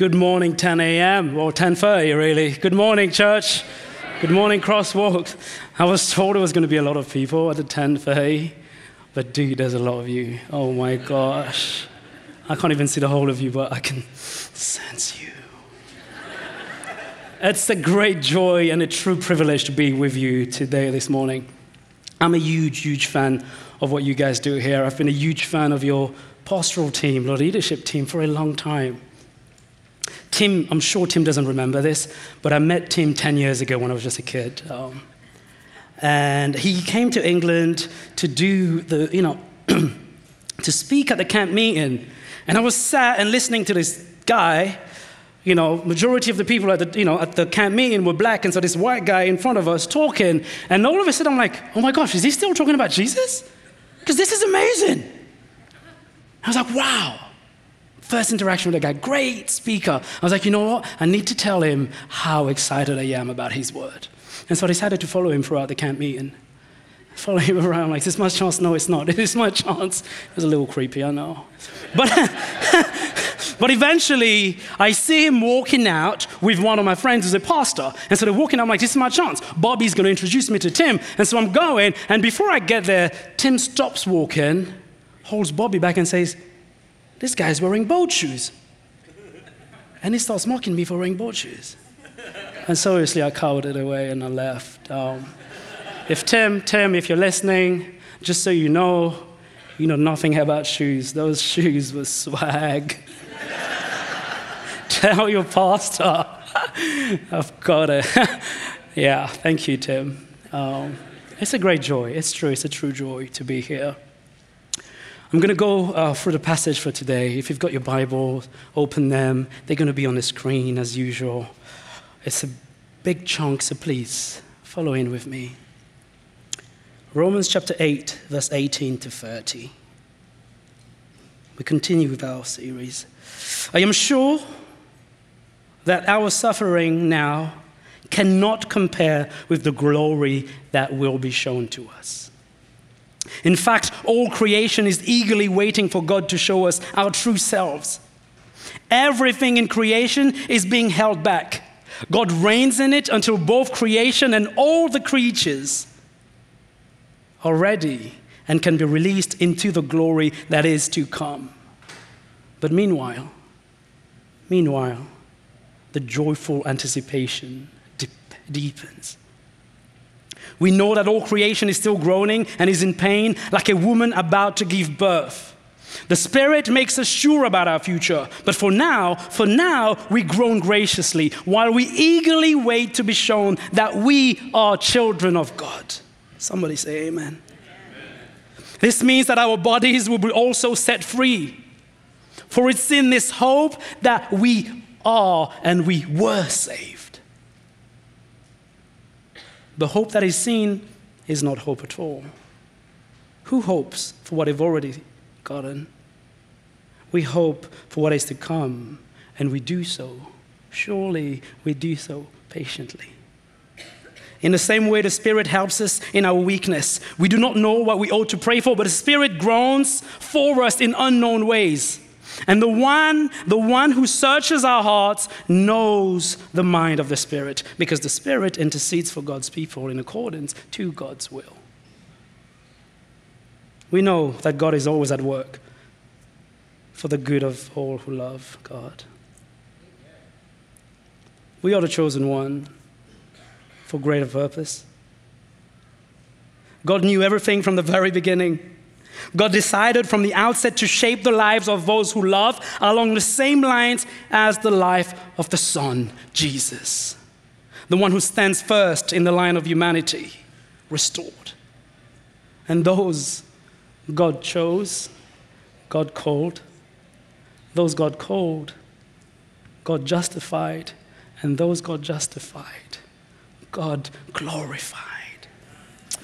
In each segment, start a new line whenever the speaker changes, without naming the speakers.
Good morning, 10 a.m. or 10:30, really. Good morning, church. Good morning, Crosswalk. I was told it was going to be a lot of people at the 10:30, but dude, there's a lot of you. Oh my gosh, I can't even see the whole of you, but I can sense you. it's a great joy and a true privilege to be with you today, this morning. I'm a huge, huge fan of what you guys do here. I've been a huge fan of your pastoral team, your leadership team, for a long time. Tim, I'm sure Tim doesn't remember this, but I met Tim 10 years ago when I was just a kid. Um, and he came to England to do the, you know, to speak at the camp meeting. And I was sat and listening to this guy. You know, majority of the people at the, you know, at the camp meeting were black, and so this white guy in front of us talking, and all of a sudden I'm like, oh my gosh, is he still talking about Jesus? Because this is amazing. I was like, wow. First interaction with a guy, great speaker. I was like, you know what? I need to tell him how excited I am about his word. And so I decided to follow him throughout the camp meeting. Follow him around like, is this my chance? No, it's not. Is my chance. It was a little creepy, I know. But, but eventually, I see him walking out with one of my friends who's a pastor. And so they're walking, I'm like, this is my chance. Bobby's going to introduce me to Tim. And so I'm going, and before I get there, Tim stops walking holds Bobby back and says, This guy's wearing boat shoes. And he starts mocking me for wearing boat shoes. And so obviously I cowered it away and I left. Um, if Tim, Tim, if you're listening, just so you know, you know nothing about shoes. Those shoes were swag. Tell your pastor. I've got it. yeah, thank you, Tim. Um, it's a great joy. It's true. It's a true joy to be here. I'm going to go uh, through the passage for today. If you've got your Bible, open them. They're going to be on the screen as usual. It's a big chunk, so please follow in with me. Romans chapter 8, verse 18 to 30. We continue with our series. I am sure that our suffering now cannot compare with the glory that will be shown to us. In fact, all creation is eagerly waiting for God to show us our true selves. Everything in creation is being held back. God reigns in it until both creation and all the creatures are ready and can be released into the glory that is to come. But meanwhile, meanwhile, the joyful anticipation deepens. We know that all creation is still groaning and is in pain, like a woman about to give birth. The Spirit makes us sure about our future, but for now, for now, we groan graciously while we eagerly wait to be shown that we are children of God. Somebody say amen. amen. This means that our bodies will be also set free. For it's in this hope that we are and we were saved. The hope that is seen is not hope at all. Who hopes for what they've already gotten? We hope for what is to come, and we do so. Surely we do so patiently. In the same way, the Spirit helps us in our weakness. We do not know what we ought to pray for, but the Spirit groans for us in unknown ways. And the one, the one who searches our hearts knows the mind of the Spirit, because the Spirit intercedes for God's people in accordance to God's will. We know that God is always at work for the good of all who love God. We are the chosen one for greater purpose. God knew everything from the very beginning. God decided from the outset to shape the lives of those who love along the same lines as the life of the Son, Jesus, the one who stands first in the line of humanity, restored. And those God chose, God called, those God called, God justified, and those God justified, God glorified.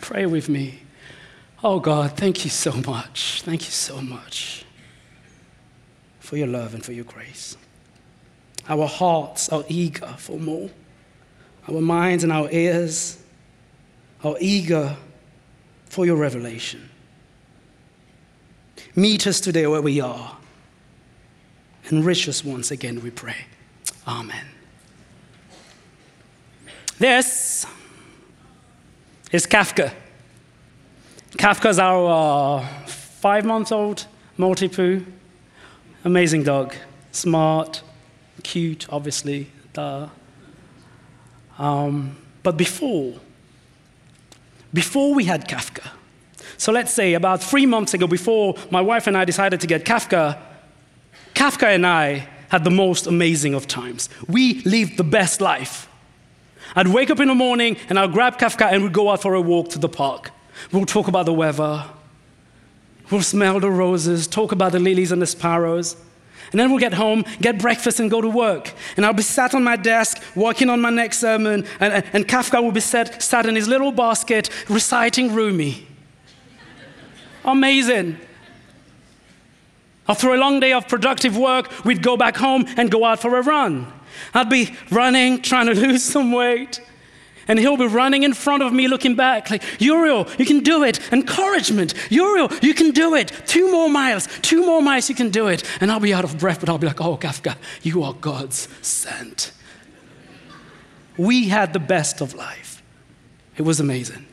Pray with me. Oh God, thank you so much. Thank you so much for your love and for your grace. Our hearts are eager for more. Our minds and our ears are eager for your revelation. Meet us today where we are. Enrich us once again, we pray. Amen. This is Kafka. Kafka's our uh, five month old Maltipoo. Amazing dog. Smart, cute, obviously. Duh. Um, but before, before we had Kafka, so let's say about three months ago, before my wife and I decided to get Kafka, Kafka and I had the most amazing of times. We lived the best life. I'd wake up in the morning and I'd grab Kafka and we'd go out for a walk to the park. We'll talk about the weather. We'll smell the roses, talk about the lilies and the sparrows. And then we'll get home, get breakfast, and go to work. And I'll be sat on my desk, working on my next sermon, and, and, and Kafka will be sat, sat in his little basket, reciting Rumi. Amazing. After a long day of productive work, we'd go back home and go out for a run. I'd be running, trying to lose some weight. And he'll be running in front of me, looking back, like, Uriel, you can do it. Encouragement. Uriel, you can do it. Two more miles, two more miles, you can do it. And I'll be out of breath, but I'll be like, oh, Kafka, you are God's sent. We had the best of life. It was amazing.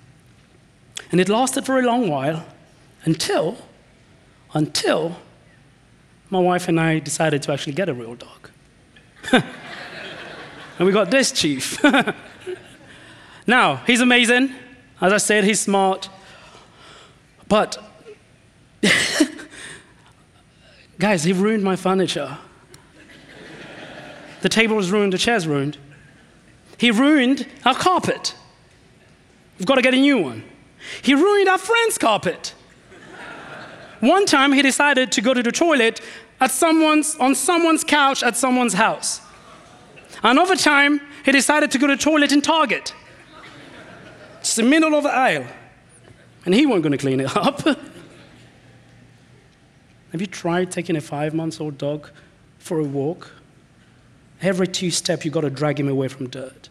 And it lasted for a long while until, until my wife and I decided to actually get a real dog. and we got this chief. now, he's amazing. As I said, he's smart. But, guys, he ruined my furniture. The table was ruined, the chair's ruined. He ruined our carpet. We've got to get a new one. He ruined our friend's carpet. One time he decided to go to the toilet at someone's, on someone's couch at someone's house. Another time, he decided to go to the toilet in Target. It's the middle of the aisle. And he wasn't going to clean it up. Have you tried taking a five month old dog for a walk? Every two steps, you've got to drag him away from dirt.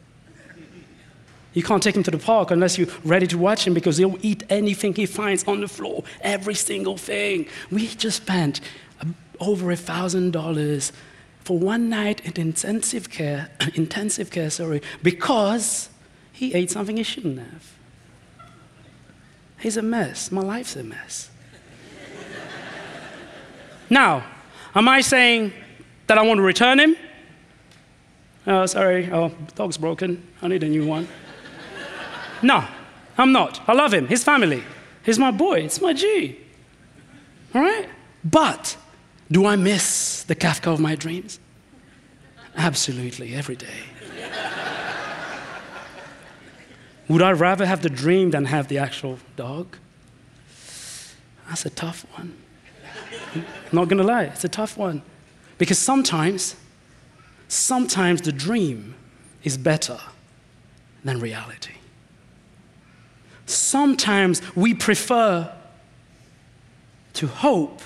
You can't take him to the park unless you're ready to watch him because he'll eat anything he finds on the floor, every single thing. We just spent uh, over a thousand dollars for one night in intensive care, intensive care, sorry, because he ate something he shouldn't have. He's a mess. My life's a mess. now, am I saying that I want to return him? Oh, sorry. Oh, dog's broken. I need a new one. No, I'm not. I love him, his family. He's my boy, it's my G. All right? But do I miss the Kafka of my dreams? Absolutely, every day. Would I rather have the dream than have the actual dog? That's a tough one. I'm not gonna lie, it's a tough one. Because sometimes, sometimes the dream is better than reality sometimes we prefer to hope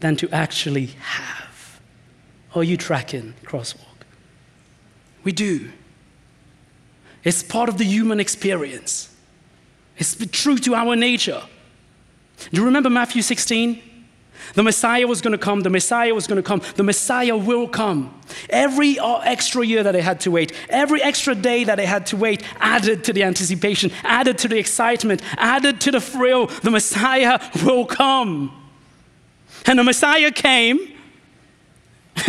than to actually have. Are you tracking crosswalk? We do. It's part of the human experience. It's true to our nature. Do you remember Matthew 16? The Messiah was going to come. The Messiah was going to come. The Messiah will come. Every extra year that they had to wait, every extra day that they had to wait added to the anticipation, added to the excitement, added to the thrill. The Messiah will come. And the Messiah came.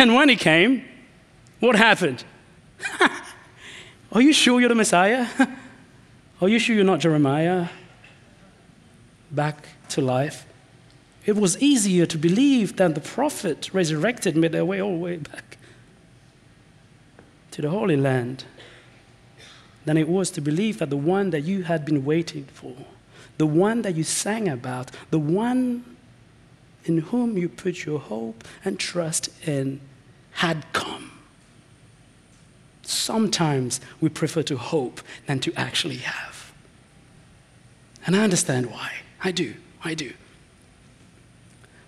And when he came, what happened? Are you sure you're the Messiah? Are you sure you're not Jeremiah? Back to life. It was easier to believe that the prophet resurrected made their way all the way back to the Holy Land than it was to believe that the one that you had been waiting for, the one that you sang about, the one in whom you put your hope and trust in, had come. Sometimes we prefer to hope than to actually have. And I understand why. I do. I do.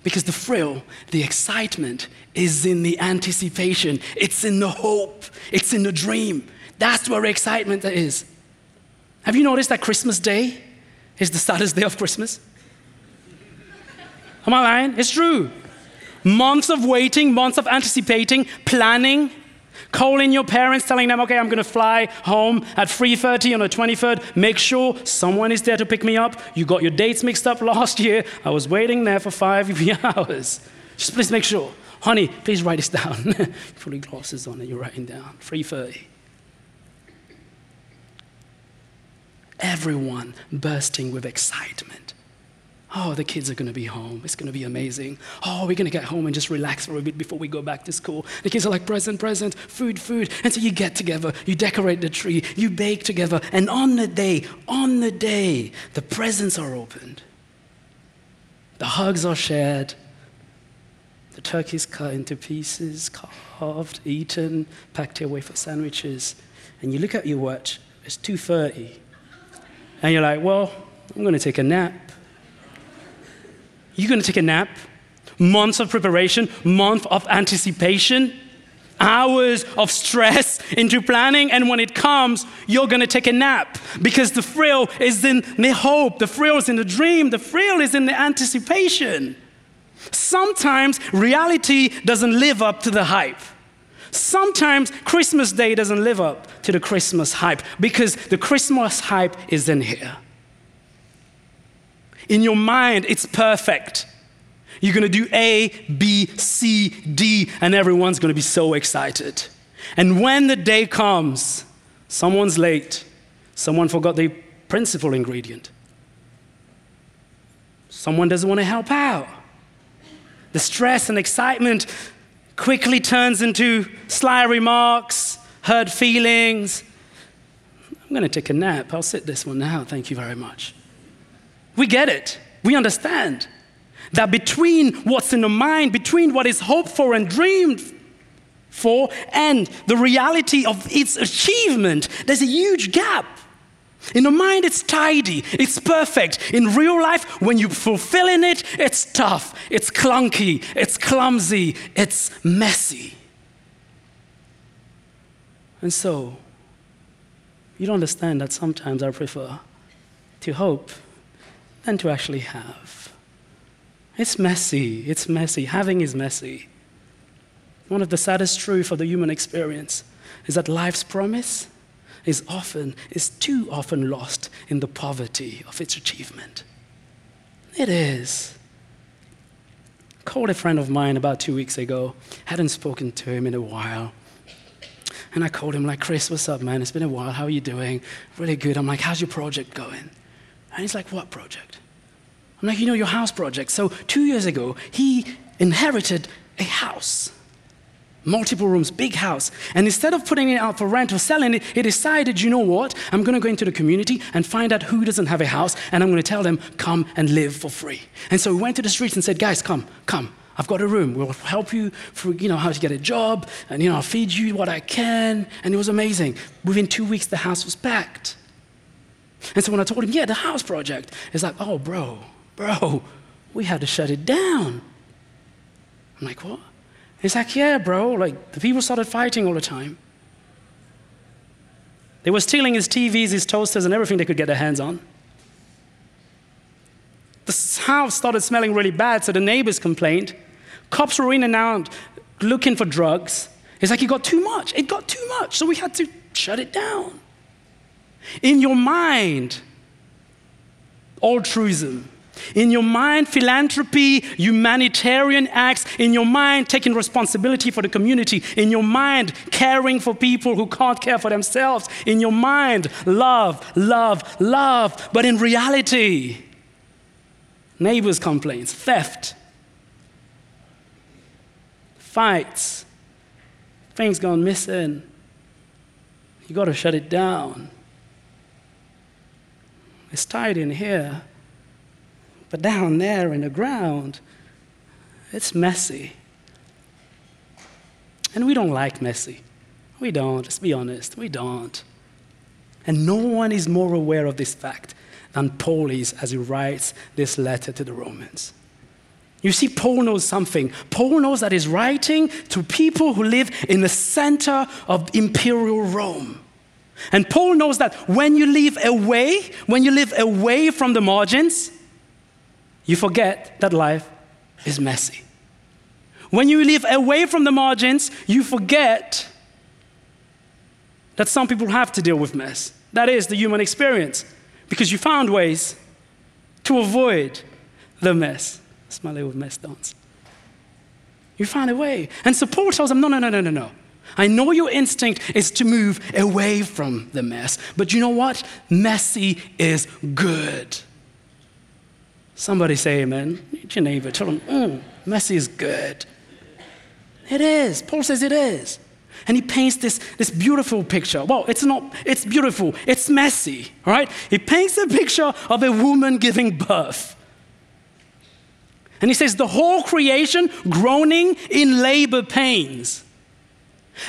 Because the thrill, the excitement is in the anticipation, it's in the hope, it's in the dream. That's where excitement is. Have you noticed that Christmas Day is the saddest day of Christmas? Am I lying? It's true. Months of waiting, months of anticipating, planning, Calling your parents, telling them, okay, I'm going to fly home at 3.30 on the 23rd. Make sure someone is there to pick me up. You got your dates mixed up last year. I was waiting there for five hours. Just please make sure. Honey, please write this down. Fully glasses on and you're writing down. 3.30. Everyone bursting with excitement. Oh, the kids are going to be home. It's going to be amazing. Oh, we're going to get home and just relax for a bit before we go back to school. The kids are like, present, present, food, food. And so you get together, you decorate the tree, you bake together. And on the day, on the day, the presents are opened. The hugs are shared. The turkey's cut into pieces, carved, eaten, packed away for sandwiches. And you look at your watch, it's 2.30. And you're like, well, I'm going to take a nap. You're going to take a nap. Months of preparation, month of anticipation, hours of stress into planning, and when it comes, you're going to take a nap because the thrill is in the hope, the thrill is in the dream, the thrill is in the anticipation. Sometimes reality doesn't live up to the hype. Sometimes Christmas Day doesn't live up to the Christmas hype because the Christmas hype is in here. In your mind, it's perfect. You're going to do A, B, C, D, and everyone's going to be so excited. And when the day comes, someone's late, someone forgot the principal ingredient, someone doesn't want to help out. The stress and excitement quickly turns into sly remarks, hurt feelings. I'm going to take a nap. I'll sit this one now. Thank you very much. We get it. We understand that between what's in the mind, between what is hoped for and dreamed for, and the reality of its achievement, there's a huge gap. In the mind, it's tidy, it's perfect. In real life, when you're fulfilling it, it's tough, it's clunky, it's clumsy, it's messy. And so, you don't understand that sometimes I prefer to hope than to actually have. It's messy, it's messy. Having is messy. One of the saddest truths of the human experience is that life's promise is often, is too often lost in the poverty of its achievement. It is. Called a friend of mine about two weeks ago, hadn't spoken to him in a while. And I called him like, Chris, what's up, man? It's been a while. How are you doing? Really good. I'm like, how's your project going? And he's like, what project? I'm like, you know, your house project. So two years ago, he inherited a house multiple rooms, big house. And instead of putting it out for rent or selling it, he decided, you know what? I'm going to go into the community and find out who doesn't have a house, and I'm going to tell them, come and live for free. And so he went to the streets and said, guys, come, come. I've got a room. We'll help you for, you know, how to get a job, and, you know, I'll feed you what I can. And it was amazing. Within two weeks, the house was packed. And so when I told him, yeah, the house project, it's like, oh, bro, bro, we had to shut it down. I'm like, what? He's like, yeah, bro. Like, the people started fighting all the time. They were stealing his TVs, his toasters, and everything they could get their hands on. The house started smelling really bad, so the neighbors complained. Cops were in and out looking for drugs. It's like, it got too much. It got too much, so we had to shut it down. In your mind, altruism in your mind, philanthropy, humanitarian acts. In your mind, taking responsibility for the community. In your mind, caring for people who can't care for themselves. In your mind, love, love, love. But in reality, neighbors' complaints, theft, fights, things gone missing. You got to shut it down. It's tied in here. But down there in the ground, it's messy. And we don't like messy. We don't, let's be honest, we don't. And no one is more aware of this fact than Paul is as he writes this letter to the Romans. You see, Paul knows something. Paul knows that he's writing to people who live in the center of imperial Rome. And Paul knows that when you live away, when you live away from the margins, you forget that life is messy. When you live away from the margins, you forget that some people have to deal with mess. That is the human experience, because you found ways to avoid the mess. Smile with mess dance. You found a way. And Paul tells them, no, no, no, no, no, no. I know your instinct is to move away from the mess, but you know what? Messy is good. Somebody say amen. Meet your neighbor. Tell them, mm, messy is good. It is. Paul says it is. And he paints this, this beautiful picture. Well, it's not, it's beautiful, it's messy, right? He paints a picture of a woman giving birth. And he says, the whole creation groaning in labor pains.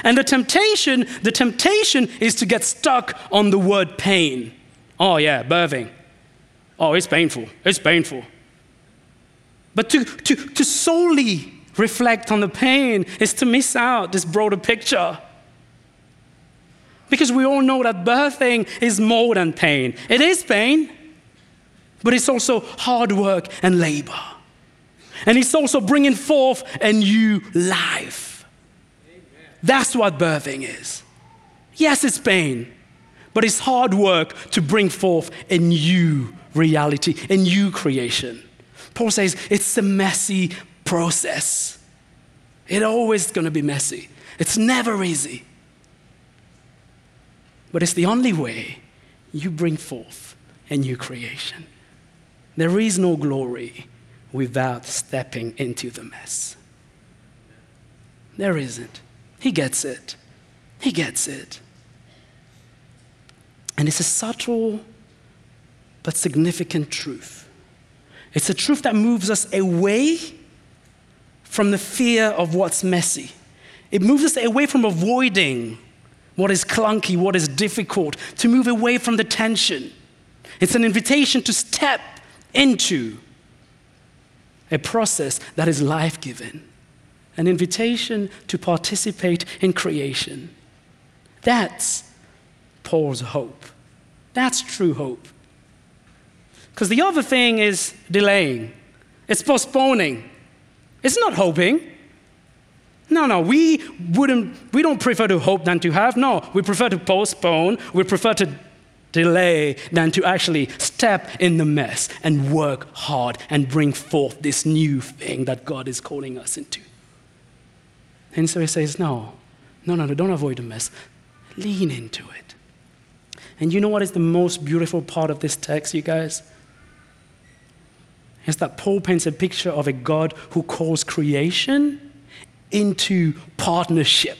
And the temptation, the temptation is to get stuck on the word pain. Oh, yeah, birthing. Oh, it's painful. It's painful. But to, to, to solely reflect on the pain is to miss out this broader picture. Because we all know that birthing is more than pain. It is pain, but it's also hard work and labor. And it's also bringing forth a new life. That's what birthing is. Yes, it's pain, but it's hard work to bring forth a new reality, a new creation. Paul says it's a messy process. It's always going to be messy. It's never easy. But it's the only way you bring forth a new creation. There is no glory without stepping into the mess. There isn't. He gets it. He gets it. And it's a subtle but significant truth. It's a truth that moves us away from the fear of what's messy. It moves us away from avoiding what is clunky, what is difficult, to move away from the tension. It's an invitation to step into a process that is life giving, an invitation to participate in creation. That's Paul's hope. That's true hope. Because the other thing is delaying, it's postponing, it's not hoping. No, no, we wouldn't, we don't prefer to hope than to have. No, we prefer to postpone, we prefer to delay than to actually step in the mess and work hard and bring forth this new thing that God is calling us into. And so he says, No, no, no, no, don't avoid the mess. Lean into it. And you know what is the most beautiful part of this text, you guys? Is that Paul paints a picture of a God who calls creation into partnership.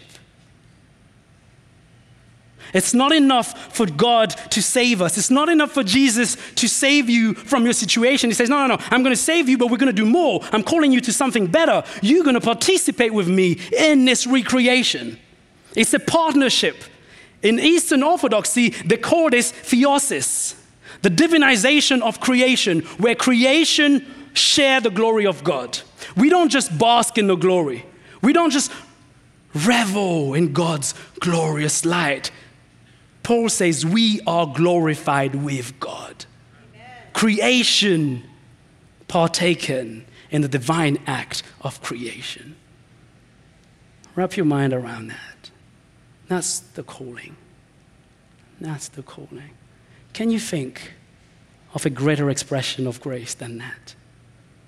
It's not enough for God to save us. It's not enough for Jesus to save you from your situation. He says, No, no, no, I'm going to save you, but we're going to do more. I'm calling you to something better. You're going to participate with me in this recreation. It's a partnership. In Eastern Orthodoxy, they call this theosis, the divinization of creation, where creation share the glory of God. We don't just bask in the glory. We don't just revel in God's glorious light. Paul says we are glorified with God. Amen. Creation partaken in the divine act of creation. Wrap your mind around that. That's the calling. That's the calling. Can you think of a greater expression of grace than that?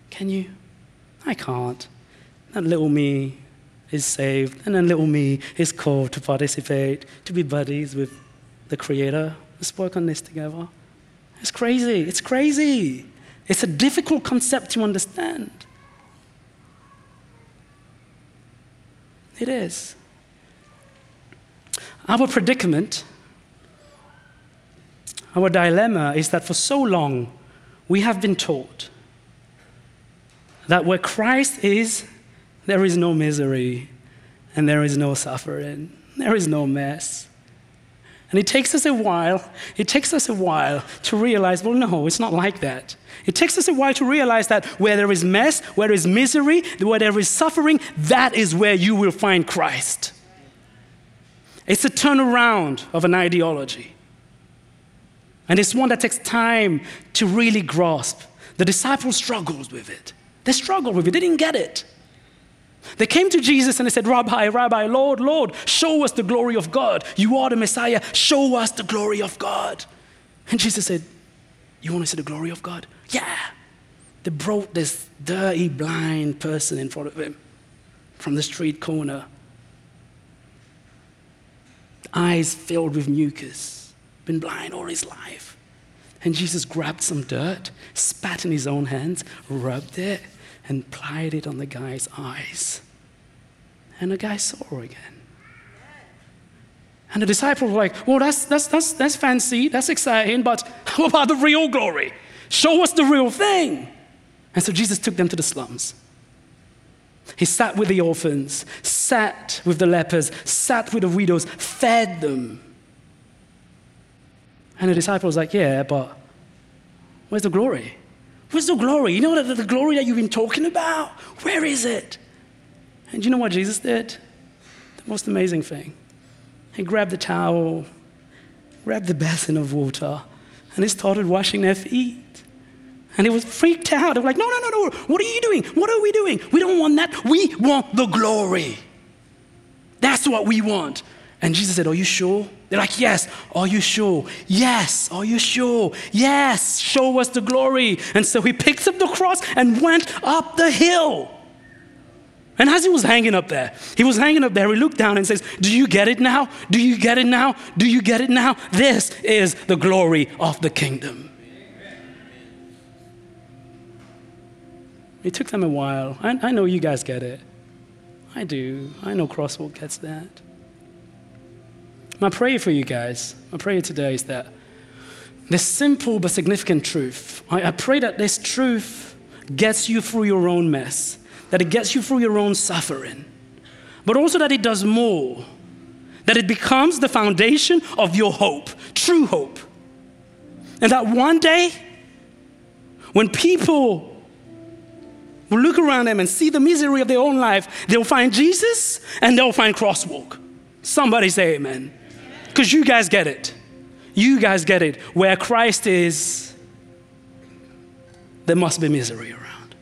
Can you? I can't. That little me is saved, and then little me is called to participate, to be buddies with the Creator. Let's work on this together. It's crazy. It's crazy. It's a difficult concept to understand. It is. Our predicament, our dilemma is that for so long we have been taught that where Christ is, there is no misery and there is no suffering, there is no mess. And it takes us a while, it takes us a while to realize, well, no, it's not like that. It takes us a while to realize that where there is mess, where there is misery, where there is suffering, that is where you will find Christ. It's a turnaround of an ideology. And it's one that takes time to really grasp. The disciples struggled with it. They struggled with it, they didn't get it. They came to Jesus and they said, Rabbi, Rabbi, Lord, Lord, show us the glory of God. You are the Messiah. Show us the glory of God. And Jesus said, You want to see the glory of God? Yeah. They brought this dirty, blind person in front of him from the street corner. Eyes filled with mucus, been blind all his life. And Jesus grabbed some dirt, spat in his own hands, rubbed it, and plied it on the guy's eyes. And the guy saw her again. And the disciples were like, well, that's, that's, that's, that's fancy, that's exciting, but how about the real glory? Show us the real thing. And so Jesus took them to the slums. He sat with the orphans, sat with the lepers, sat with the widows, fed them. And the disciples were like, yeah, but where's the glory? Where's the glory? You know the, the glory that you've been talking about? Where is it? And you know what Jesus did? The most amazing thing. He grabbed the towel, grabbed the basin of water, and he started washing their feet. And he was freaked out. They were like, no, no, no, no. What are you doing? What are we doing? We don't want that. We want the glory. That's what we want. And Jesus said, Are you sure? They're like, Yes. Are you sure? Yes. Are you sure? Yes. Show us the glory. And so he picked up the cross and went up the hill. And as he was hanging up there, he was hanging up there, he looked down and says, Do you get it now? Do you get it now? Do you get it now? This is the glory of the kingdom. It took them a while. I, I know you guys get it. I do. I know Crosswalk gets that. My prayer for you guys, my prayer today is that this simple but significant truth, I, I pray that this truth gets you through your own mess, that it gets you through your own suffering, but also that it does more, that it becomes the foundation of your hope, true hope. And that one day, when people will look around them and see the misery of their own life, they'll find Jesus and they'll find crosswalk. Somebody say amen. Because you guys get it. You guys get it. Where Christ is, there must be misery around.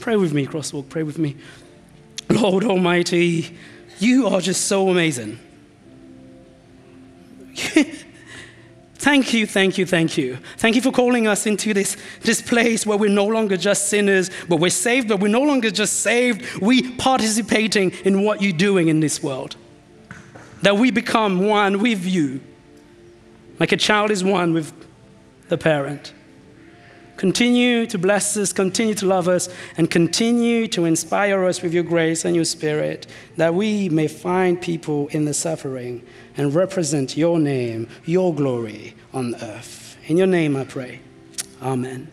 Pray with me, Crosswalk. Pray with me. Lord Almighty, you are just so amazing. Thank you, thank you, thank you. Thank you for calling us into this, this place where we're no longer just sinners, but we're saved, but we're no longer just saved. We participating in what you're doing in this world. That we become one with you, like a child is one with the parent. Continue to bless us, continue to love us, and continue to inspire us with your grace and your spirit, that we may find people in the suffering and represent your name, your glory on earth. In your name I pray. Amen.